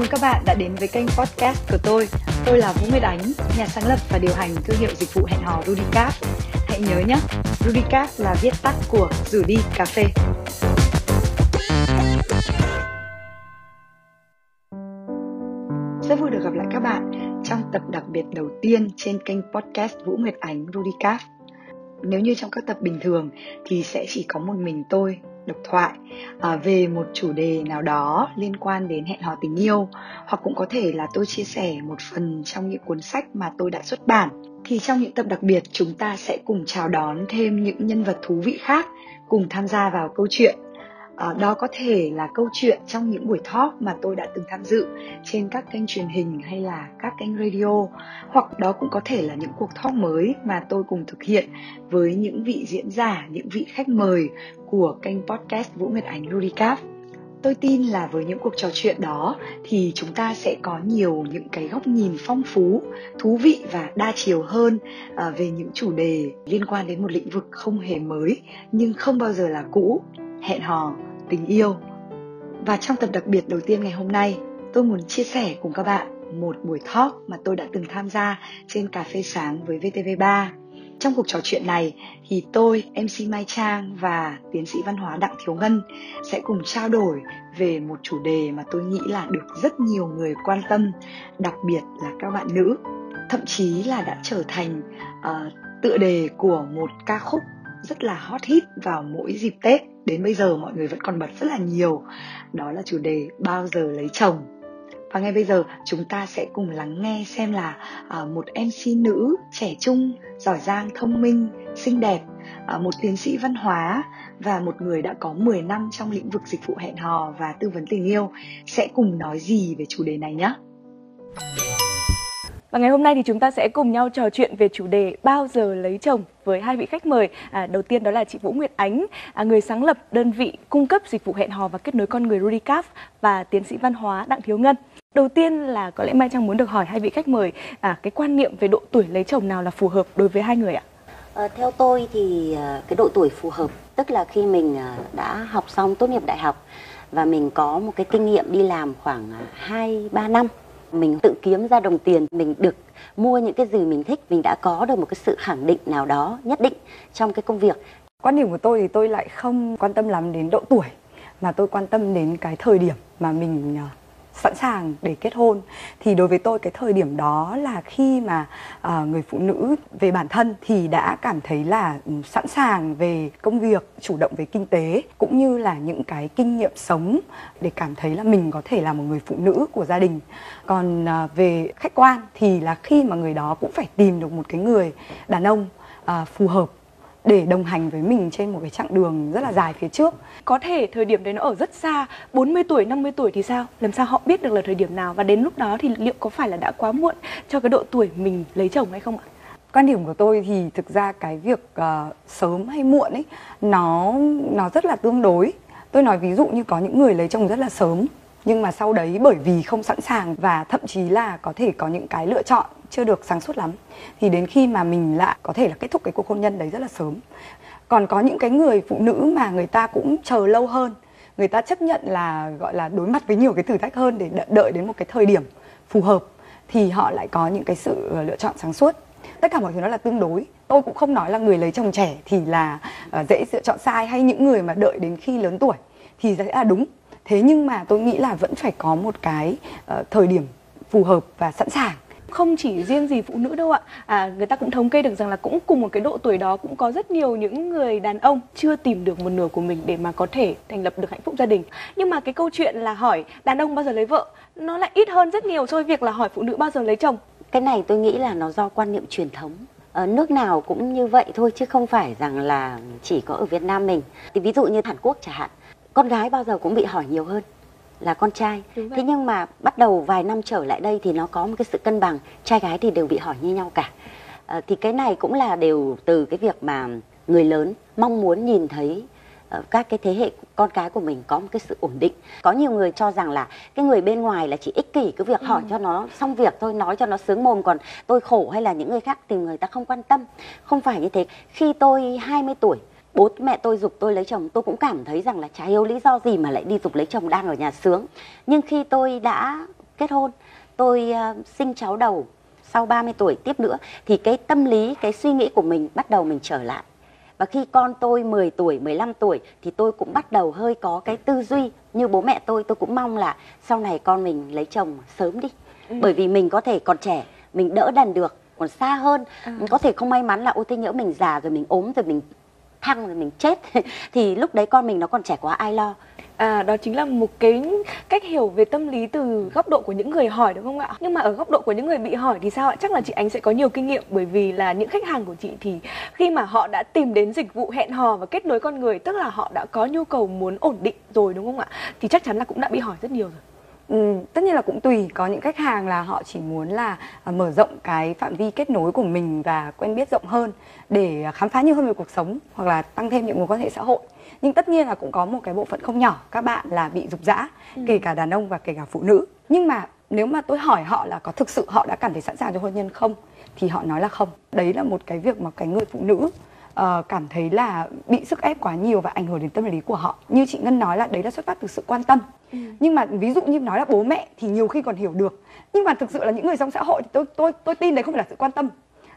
Cảm ơn các bạn đã đến với kênh podcast của tôi. Tôi là Vũ Nguyệt Ánh, nhà sáng lập và điều hành thương hiệu dịch vụ hẹn hò Rudicap. Hãy nhớ nhé, Rudicap là viết tắt của rủ đi cà phê. Rất vui được gặp lại các bạn trong tập đặc biệt đầu tiên trên kênh podcast Vũ Nguyệt Ánh Rudicap. Nếu như trong các tập bình thường thì sẽ chỉ có một mình tôi độc thoại à, về một chủ đề nào đó liên quan đến hẹn hò tình yêu. Hoặc cũng có thể là tôi chia sẻ một phần trong những cuốn sách mà tôi đã xuất bản. Thì trong những tập đặc biệt chúng ta sẽ cùng chào đón thêm những nhân vật thú vị khác cùng tham gia vào câu chuyện à, đó có thể là câu chuyện trong những buổi talk mà tôi đã từng tham dự trên các kênh truyền hình hay là các kênh radio. Hoặc đó cũng có thể là những cuộc talk mới mà tôi cùng thực hiện với những vị diễn giả những vị khách mời của kênh podcast vũ nguyệt ánh rudicap tôi tin là với những cuộc trò chuyện đó thì chúng ta sẽ có nhiều những cái góc nhìn phong phú thú vị và đa chiều hơn à, về những chủ đề liên quan đến một lĩnh vực không hề mới nhưng không bao giờ là cũ. Hẹn hò! Tình yêu. Và trong tập đặc biệt đầu tiên ngày hôm nay, tôi muốn chia sẻ cùng các bạn một buổi talk mà tôi đã từng tham gia trên cà phê sáng với VTV3. Trong cuộc trò chuyện này thì tôi, MC Mai Trang và tiến sĩ văn hóa Đặng Thiếu Ngân sẽ cùng trao đổi về một chủ đề mà tôi nghĩ là được rất nhiều người quan tâm, đặc biệt là các bạn nữ. Thậm chí là đã trở thành uh, tựa đề của một ca khúc rất là hot hit vào mỗi dịp Tết đến bây giờ mọi người vẫn còn bật rất là nhiều đó là chủ đề bao giờ lấy chồng và ngay bây giờ chúng ta sẽ cùng lắng nghe xem là à, một MC nữ trẻ trung, giỏi giang, thông minh, xinh đẹp, à, một tiến sĩ văn hóa và một người đã có 10 năm trong lĩnh vực dịch vụ hẹn hò và tư vấn tình yêu sẽ cùng nói gì về chủ đề này nhé. Và ngày hôm nay thì chúng ta sẽ cùng nhau trò chuyện về chủ đề bao giờ lấy chồng với hai vị khách mời. À, đầu tiên đó là chị Vũ Nguyệt Ánh, à, người sáng lập đơn vị cung cấp dịch vụ hẹn hò và kết nối con người Rudicap và tiến sĩ văn hóa Đặng Thiếu Ngân. Đầu tiên là có lẽ Mai Trang muốn được hỏi hai vị khách mời à, cái quan niệm về độ tuổi lấy chồng nào là phù hợp đối với hai người ạ? À, theo tôi thì à, cái độ tuổi phù hợp tức là khi mình à, đã học xong tốt nghiệp đại học và mình có một cái kinh nghiệm đi làm khoảng à, 2 3 năm mình tự kiếm ra đồng tiền, mình được mua những cái gì mình thích, mình đã có được một cái sự khẳng định nào đó nhất định trong cái công việc. Quan điểm của tôi thì tôi lại không quan tâm lắm đến độ tuổi, mà tôi quan tâm đến cái thời điểm mà mình à, sẵn sàng để kết hôn. Thì đối với tôi cái thời điểm đó là khi mà uh, người phụ nữ về bản thân thì đã cảm thấy là ừ, sẵn sàng về công việc chủ động về kinh tế cũng như là những cái kinh nghiệm sống để cảm thấy là mình có thể là một người phụ nữ của gia đình. Còn uh, về khách quan thì là khi mà người đó cũng phải tìm được một cái người đàn ông uh, phù hợp để đồng hành với mình trên một cái chặng đường rất là dài phía trước. Có thể thời điểm đấy nó ở rất xa, 40 tuổi, 50 tuổi thì sao? Làm sao họ biết được là thời điểm nào và đến lúc đó thì liệu có phải là đã quá muộn cho cái độ tuổi mình lấy chồng hay không ạ? Quan điểm của tôi thì thực ra cái việc uh, sớm hay muộn ấy nó nó rất là tương đối. Tôi nói ví dụ như có những người lấy chồng rất là sớm nhưng mà sau đấy bởi vì không sẵn sàng và thậm chí là có thể có những cái lựa chọn chưa được sáng suốt lắm. Thì đến khi mà mình lại có thể là kết thúc cái cuộc hôn nhân đấy rất là sớm. Còn có những cái người phụ nữ mà người ta cũng chờ lâu hơn người ta chấp nhận là gọi là đối mặt với nhiều cái thử thách hơn để đợi đến một cái thời điểm phù hợp thì họ lại có những cái sự ờ, lựa chọn sáng suốt. Tất cả mọi thứ nó là tương đối. Tôi cũng không nói là người lấy chồng trẻ thì là uh, dễ lựa chọn sai hay những người mà đợi đến khi lớn tuổi thì sẽ là đúng. Thế nhưng mà tôi nghĩ là vẫn phải có một cái uh, thời điểm phù hợp và sẵn sàng không chỉ riêng gì phụ nữ đâu ạ. À, người ta cũng thống kê được rằng là cũng cùng một cái độ tuổi đó cũng có rất nhiều những người đàn ông chưa tìm được một nửa của mình để mà có thể thành lập được hạnh phúc gia đình. Nhưng mà cái câu chuyện là hỏi đàn ông bao giờ lấy vợ nó lại ít hơn rất nhiều so với việc là hỏi phụ nữ bao giờ lấy chồng. Cái này tôi nghĩ là nó do quan niệm truyền thống. Ở nước nào cũng như vậy thôi chứ không phải rằng là chỉ có ở Việt Nam mình. Thì ví dụ như Hàn Quốc chẳng hạn con gái bao giờ cũng bị hỏi nhiều hơn là con trai. Thế nhưng mà bắt đầu vài năm trở lại đây thì nó có một cái sự cân bằng. Trai gái thì đều bị hỏi như nhau cả. À, thì cái này cũng là đều từ cái việc mà người lớn mong muốn nhìn thấy uh, các cái thế hệ con cái của mình có một cái sự ổn định. Có nhiều người cho rằng là cái người bên ngoài là chỉ ích kỷ cái việc hỏi ừ. cho nó xong việc thôi nói cho nó sướng mồm còn tôi khổ hay là những người khác thì người ta không quan tâm. Không phải như thế. Khi tôi 20 tuổi bố mẹ tôi dục tôi lấy chồng tôi cũng cảm thấy rằng là chả yêu lý do gì mà lại đi dục lấy chồng đang ở nhà sướng nhưng khi tôi đã kết hôn tôi uh, sinh cháu đầu sau 30 tuổi tiếp nữa thì cái tâm lý cái suy nghĩ của mình bắt đầu mình trở lại và khi con tôi 10 tuổi, 15 tuổi thì tôi cũng bắt đầu hơi có cái tư duy như bố mẹ tôi, tôi cũng mong là sau này con mình lấy chồng sớm đi. Ừ. Bởi vì mình có thể còn trẻ, mình đỡ đần được, còn xa hơn, à. có thể không may mắn là ôi thế nhỡ mình già rồi mình ốm rồi mình thăng rồi mình chết thì lúc đấy con mình nó còn trẻ quá ai lo À, đó chính là một cái cách hiểu về tâm lý từ góc độ của những người hỏi đúng không ạ? Nhưng mà ở góc độ của những người bị hỏi thì sao ạ? Chắc là chị Ánh sẽ có nhiều kinh nghiệm bởi vì là những khách hàng của chị thì khi mà họ đã tìm đến dịch vụ hẹn hò và kết nối con người tức là họ đã có nhu cầu muốn ổn định rồi đúng không ạ? Thì chắc chắn là cũng đã bị hỏi rất nhiều rồi. Ừ, tất nhiên là cũng tùy. Có những khách hàng là họ chỉ muốn là uh, mở rộng cái phạm vi kết nối của mình và quen biết rộng hơn để khám phá nhiều hơn về cuộc sống hoặc là tăng thêm những mối quan hệ xã hội. Nhưng tất nhiên là cũng có một cái bộ phận không nhỏ các bạn là bị dục dã ừ. kể cả đàn ông và kể cả phụ nữ. Nhưng mà nếu mà tôi hỏi họ là có thực sự họ đã cảm thấy sẵn sàng cho hôn nhân không thì họ nói là không. Đấy là một cái việc mà cái người phụ nữ uh, cảm thấy là bị sức ép quá nhiều và ảnh hưởng đến tâm lý của họ. Như chị ngân nói là đấy là xuất phát từ sự quan tâm. Ừ. nhưng mà ví dụ như nói là bố mẹ thì nhiều khi còn hiểu được. Nhưng mà thực sự là những người trong xã hội thì tôi tôi tôi tin đấy không phải là sự quan tâm.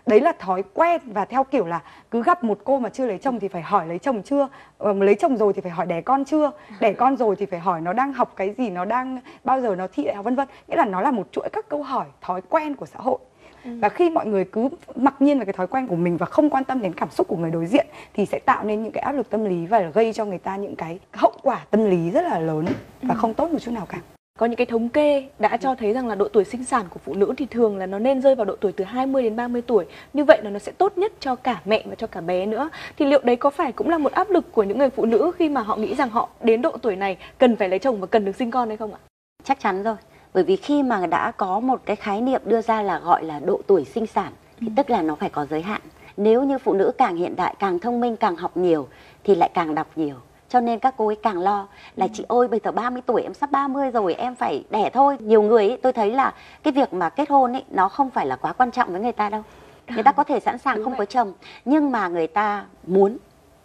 Đấy là thói quen và theo kiểu là cứ gặp một cô mà chưa lấy chồng thì phải hỏi lấy chồng chưa? Ờ, mà lấy chồng rồi thì phải hỏi đẻ con chưa? Đẻ con rồi thì phải hỏi nó đang học cái gì nó đang bao giờ nó thi đại học vân vân. Nghĩa là nó là một chuỗi các câu hỏi thói quen của xã hội ừ. và khi mọi người cứ mặc nhiên về cái thói quen của mình và không quan tâm đến cảm xúc của người đối diện thì sẽ tạo nên những cái áp lực tâm lý và gây cho người ta những cái hậu quả tâm lý rất là lớn và ừ. không tốt một chút nào cả có những cái thống kê đã cho thấy rằng là độ tuổi sinh sản của phụ nữ thì thường là nó nên rơi vào độ tuổi từ 20 đến 30 tuổi. Như vậy là nó sẽ tốt nhất cho cả mẹ và cho cả bé nữa. Thì liệu đấy có phải cũng là một áp lực của những người phụ nữ khi mà họ nghĩ rằng họ đến độ tuổi này cần phải lấy chồng và cần được sinh con hay không ạ? Chắc chắn rồi. Bởi vì khi mà đã có một cái khái niệm đưa ra là gọi là độ tuổi sinh sản thì ừ. tức là nó phải có giới hạn. Nếu như phụ nữ càng hiện đại, càng thông minh, càng học nhiều thì lại càng đọc nhiều. Cho nên các cô ấy càng lo là chị ơi bây giờ 30 tuổi em sắp 30 rồi em phải đẻ thôi. Nhiều người ấy, tôi thấy là cái việc mà kết hôn ấy nó không phải là quá quan trọng với người ta đâu. Người ta có thể sẵn sàng Đúng không vậy. có chồng nhưng mà người ta muốn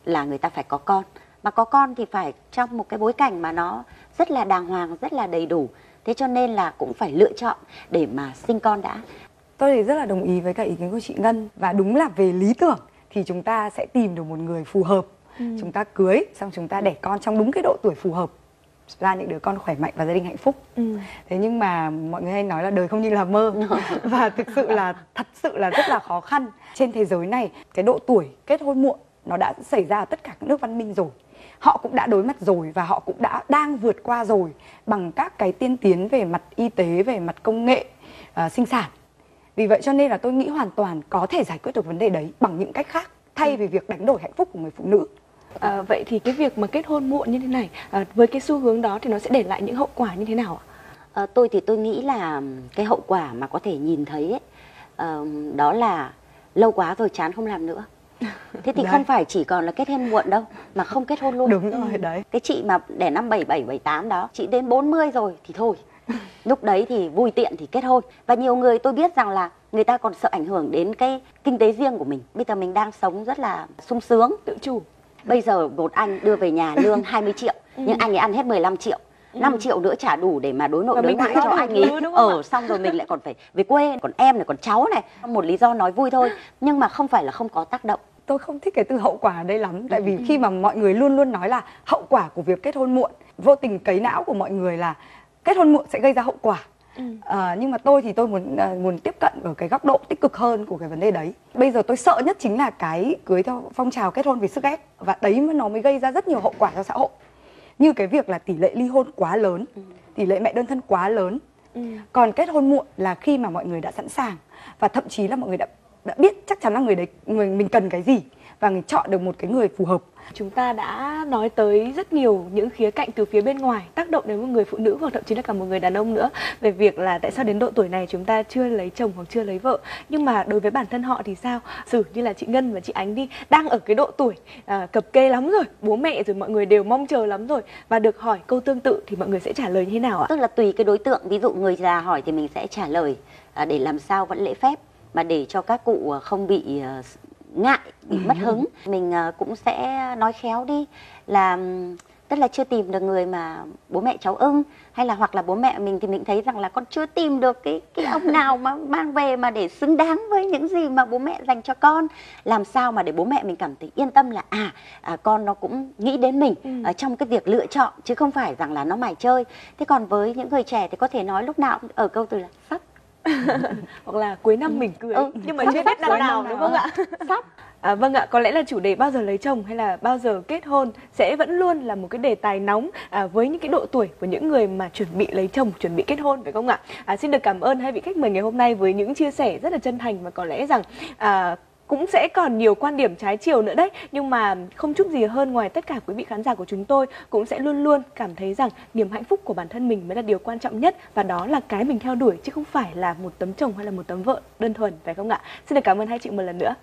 là người ta phải có con. Mà có con thì phải trong một cái bối cảnh mà nó rất là đàng hoàng rất là đầy đủ thế cho nên là cũng phải lựa chọn để mà sinh con đã. Tôi thì rất là đồng ý với cả ý kiến của chị ngân. Và đúng là về lý tưởng thì chúng ta sẽ tìm được một người phù hợp. Ừ. chúng ta cưới xong chúng ta đẻ con trong đúng cái độ tuổi phù hợp ra những đứa con khỏe mạnh và gia đình hạnh phúc. Ừ. thế nhưng mà mọi người hay nói là đời không như là mơ. Và thực sự là thật sự là rất là khó khăn. Trên thế giới này cái độ tuổi kết hôn muộn nó đã xảy ra ở tất cả các nước văn minh rồi họ cũng đã đối mặt rồi và họ cũng đã đang vượt qua rồi bằng các cái tiên tiến về mặt y tế về mặt công nghệ uh, sinh sản vì vậy cho nên là tôi nghĩ hoàn toàn có thể giải quyết được vấn đề đấy bằng những cách khác thay vì việc đánh đổi hạnh phúc của người phụ nữ À, vậy thì cái việc mà kết hôn muộn như thế này à, với cái xu hướng đó thì nó sẽ để lại những hậu quả như thế nào ạ? À, tôi thì tôi nghĩ là cái hậu quả mà có thể nhìn thấy ấy, à, đó là lâu quá rồi chán không làm nữa. Thế thì đấy. không phải chỉ còn là kết hôn muộn đâu mà không kết hôn luôn. Đúng rồi đấy. Cái chị mà đẻ năm 77 78 đó, chị đến 40 rồi thì thôi. Lúc đấy thì vui tiện thì kết hôn. Và nhiều người tôi biết rằng là người ta còn sợ ảnh hưởng đến cái kinh tế riêng của mình. Bây giờ mình đang sống rất là sung sướng, tự chủ Bây giờ một anh đưa về nhà lương 20 triệu ừ. nhưng anh ấy ăn hết 15 triệu. 5 ừ. triệu nữa trả đủ để mà đối nội đối ngoại cho anh ấy ở ừ, xong rồi mình lại còn phải về quê còn em này còn cháu này một lý do nói vui thôi nhưng mà không phải là không có tác động tôi không thích cái từ hậu quả ở đây lắm tại vì ừ. khi mà mọi người luôn luôn nói là hậu quả của việc kết hôn muộn vô tình cấy não của mọi người là kết hôn muộn sẽ gây ra hậu quả Ừ. À, nhưng mà tôi thì tôi muốn uh, muốn tiếp cận ở cái góc độ tích cực hơn của cái vấn đề đấy bây giờ tôi sợ nhất chính là cái cưới theo phong trào kết hôn vì sức ép và đấy mới nó mới gây ra rất nhiều hậu quả cho xã hội như cái việc là tỷ lệ ly hôn quá lớn ừ. tỷ lệ mẹ đơn thân quá lớn ừ. còn kết hôn muộn là khi mà mọi người đã sẵn sàng và thậm chí là mọi người đã đã biết chắc chắn là người đấy người mình cần cái gì và mình chọn được một cái người phù hợp. Chúng ta đã nói tới rất nhiều những khía cạnh từ phía bên ngoài tác động đến một người phụ nữ hoặc thậm chí là cả một người đàn ông nữa về việc là tại sao đến độ tuổi này chúng ta chưa lấy chồng hoặc chưa lấy vợ. Nhưng mà đối với bản thân họ thì sao? Xử như là chị ngân và chị ánh đi đang ở cái độ tuổi à, cập kê lắm rồi bố mẹ rồi mọi người đều mong chờ lắm rồi. Và được hỏi câu tương tự thì mọi người sẽ trả lời như thế nào ạ? Tức là tùy cái đối tượng ví dụ người già hỏi thì mình sẽ trả lời à, để làm sao vẫn lễ phép mà để cho các cụ à, không bị à, ngại bị mất hứng. Mình à, cũng sẽ nói khéo đi là tức là chưa tìm được người mà bố mẹ cháu ưng hay là hoặc là bố mẹ mình thì mình thấy rằng là con chưa tìm được cái cái ông nào mà mang về mà để xứng đáng với những gì mà bố mẹ dành cho con. Làm sao mà để bố mẹ mình cảm thấy yên tâm là à, à con nó cũng nghĩ đến mình ừ. ở trong cái việc lựa chọn chứ không phải rằng là nó mải chơi. Thế còn với những người trẻ thì có thể nói lúc nào ở câu từ là sắp hoặc là cuối năm mình cưới. Ừ, nhưng mà chưa biết năm nào đúng không ạ. sắp. À, vâng ạ, có lẽ là chủ đề bao giờ lấy chồng hay là bao giờ kết hôn sẽ vẫn luôn là một cái đề tài nóng à, với những cái độ tuổi của những người mà chuẩn bị lấy chồng, chuẩn bị kết hôn phải không ạ? À, xin được cảm ơn hai vị khách mời ngày hôm nay với những chia sẻ rất là chân thành và có lẽ rằng à, cũng sẽ còn nhiều quan điểm trái chiều nữa đấy. Nhưng mà không chút gì hơn ngoài tất cả quý vị khán giả của chúng tôi cũng sẽ luôn luôn cảm thấy rằng niềm hạnh phúc của bản thân mình mới là điều quan trọng nhất và đó là cái mình theo đuổi chứ không phải là một tấm chồng hay là một tấm vợ đơn thuần, phải không ạ? Xin được cảm ơn hai chị một lần nữa.